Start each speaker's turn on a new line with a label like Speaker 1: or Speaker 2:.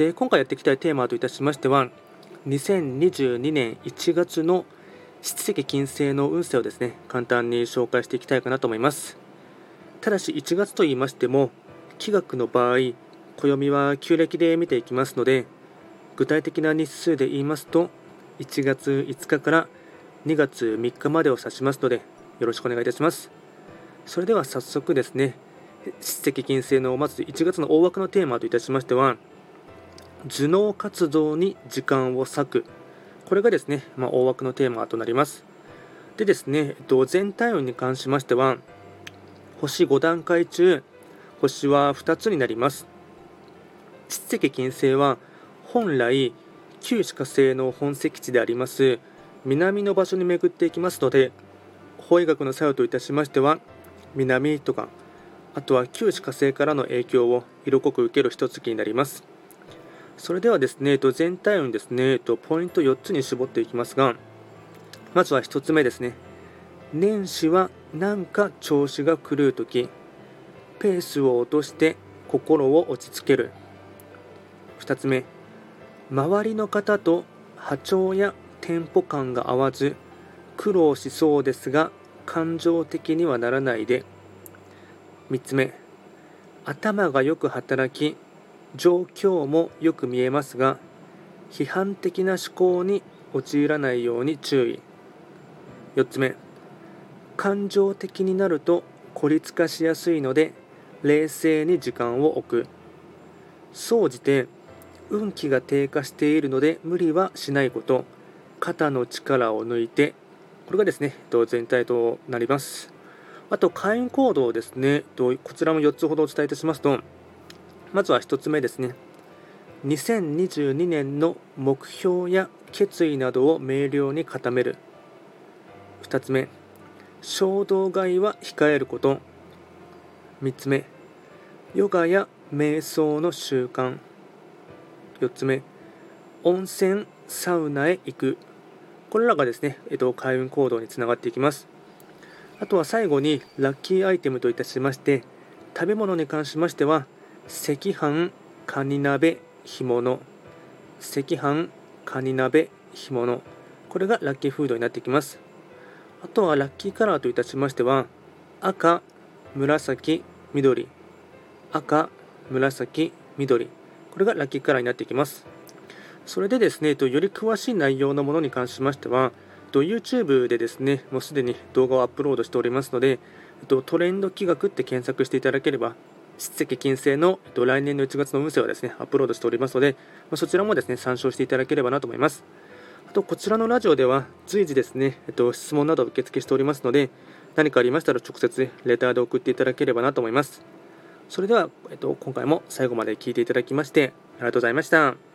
Speaker 1: で今回やっていきたいテーマといたしましては2022年1月の七石金星の運勢をですね簡単に紹介していきたいかなと思います。ただし1月と言いましても気学の場合暦は旧暦で見ていきますので具体的な日数で言いますと1月5日から2月3日までを指しますのでよろしくお願いいたします。それでは早速ですね七石金星のまず1月の大枠のテーマといたしましては頭脳活動に時間を割く。これがですね、まあ、大枠のテーマとなります。でですね全体運に関しましては星5段階中星は2つになります。七石金星は本来旧歯科星の本石地であります南の場所に巡っていきますので法医学の作用といたしましては南とかあとは旧歯科星からの影響を色濃く受ける一月になります。それではですね、全体運ですね、ポイント4つに絞っていきますが、まずは1つ目ですね。年始は何か調子が狂うとき、ペースを落として心を落ち着ける。2つ目、周りの方と波長やテンポ感が合わず、苦労しそうですが、感情的にはならないで。3つ目、頭がよく働き、状況もよく見えますが批判的な思考に陥らないように注意。4つ目感情的になると孤立化しやすいので冷静に時間を置く。総じて運気が低下しているので無理はしないこと。肩の力を抜いて。これがですね全体となります。あと会員行動ですね。こちらも4つほどお伝えいたしますとまずは1つ目ですね。2022年の目標や決意などを明瞭に固める。2つ目衝動買いは控えること。3つ目ヨガや瞑想の習慣。4つ目温泉サウナへ行く。これらがですね、えっと、開運行動につながっていきます。あとは最後にラッキーアイテムといたしまして食べ物に関しましては赤飯カニ鍋干物。赤飯カニ鍋干物。これがラッキーフードになってきます。あとはラッキーカラーといたしましては赤紫緑。赤紫緑。これがラッキーカラーになってきます。それでですねより詳しい内容のものに関しましては YouTube でですねもうすでに動画をアップロードしておりますのでトレンド企画って検索していただければ七石金星の、えっと、来年の1月の運勢をですね、アップロードしておりますので、ま、そちらもですね、参照していただければなと思います。あと、こちらのラジオでは随時ですね、えっと、質問など受付しておりますので、何かありましたら直接レターで送っていただければなと思います。それでは、えっと、今回も最後まで聞いていただきまして、ありがとうございました。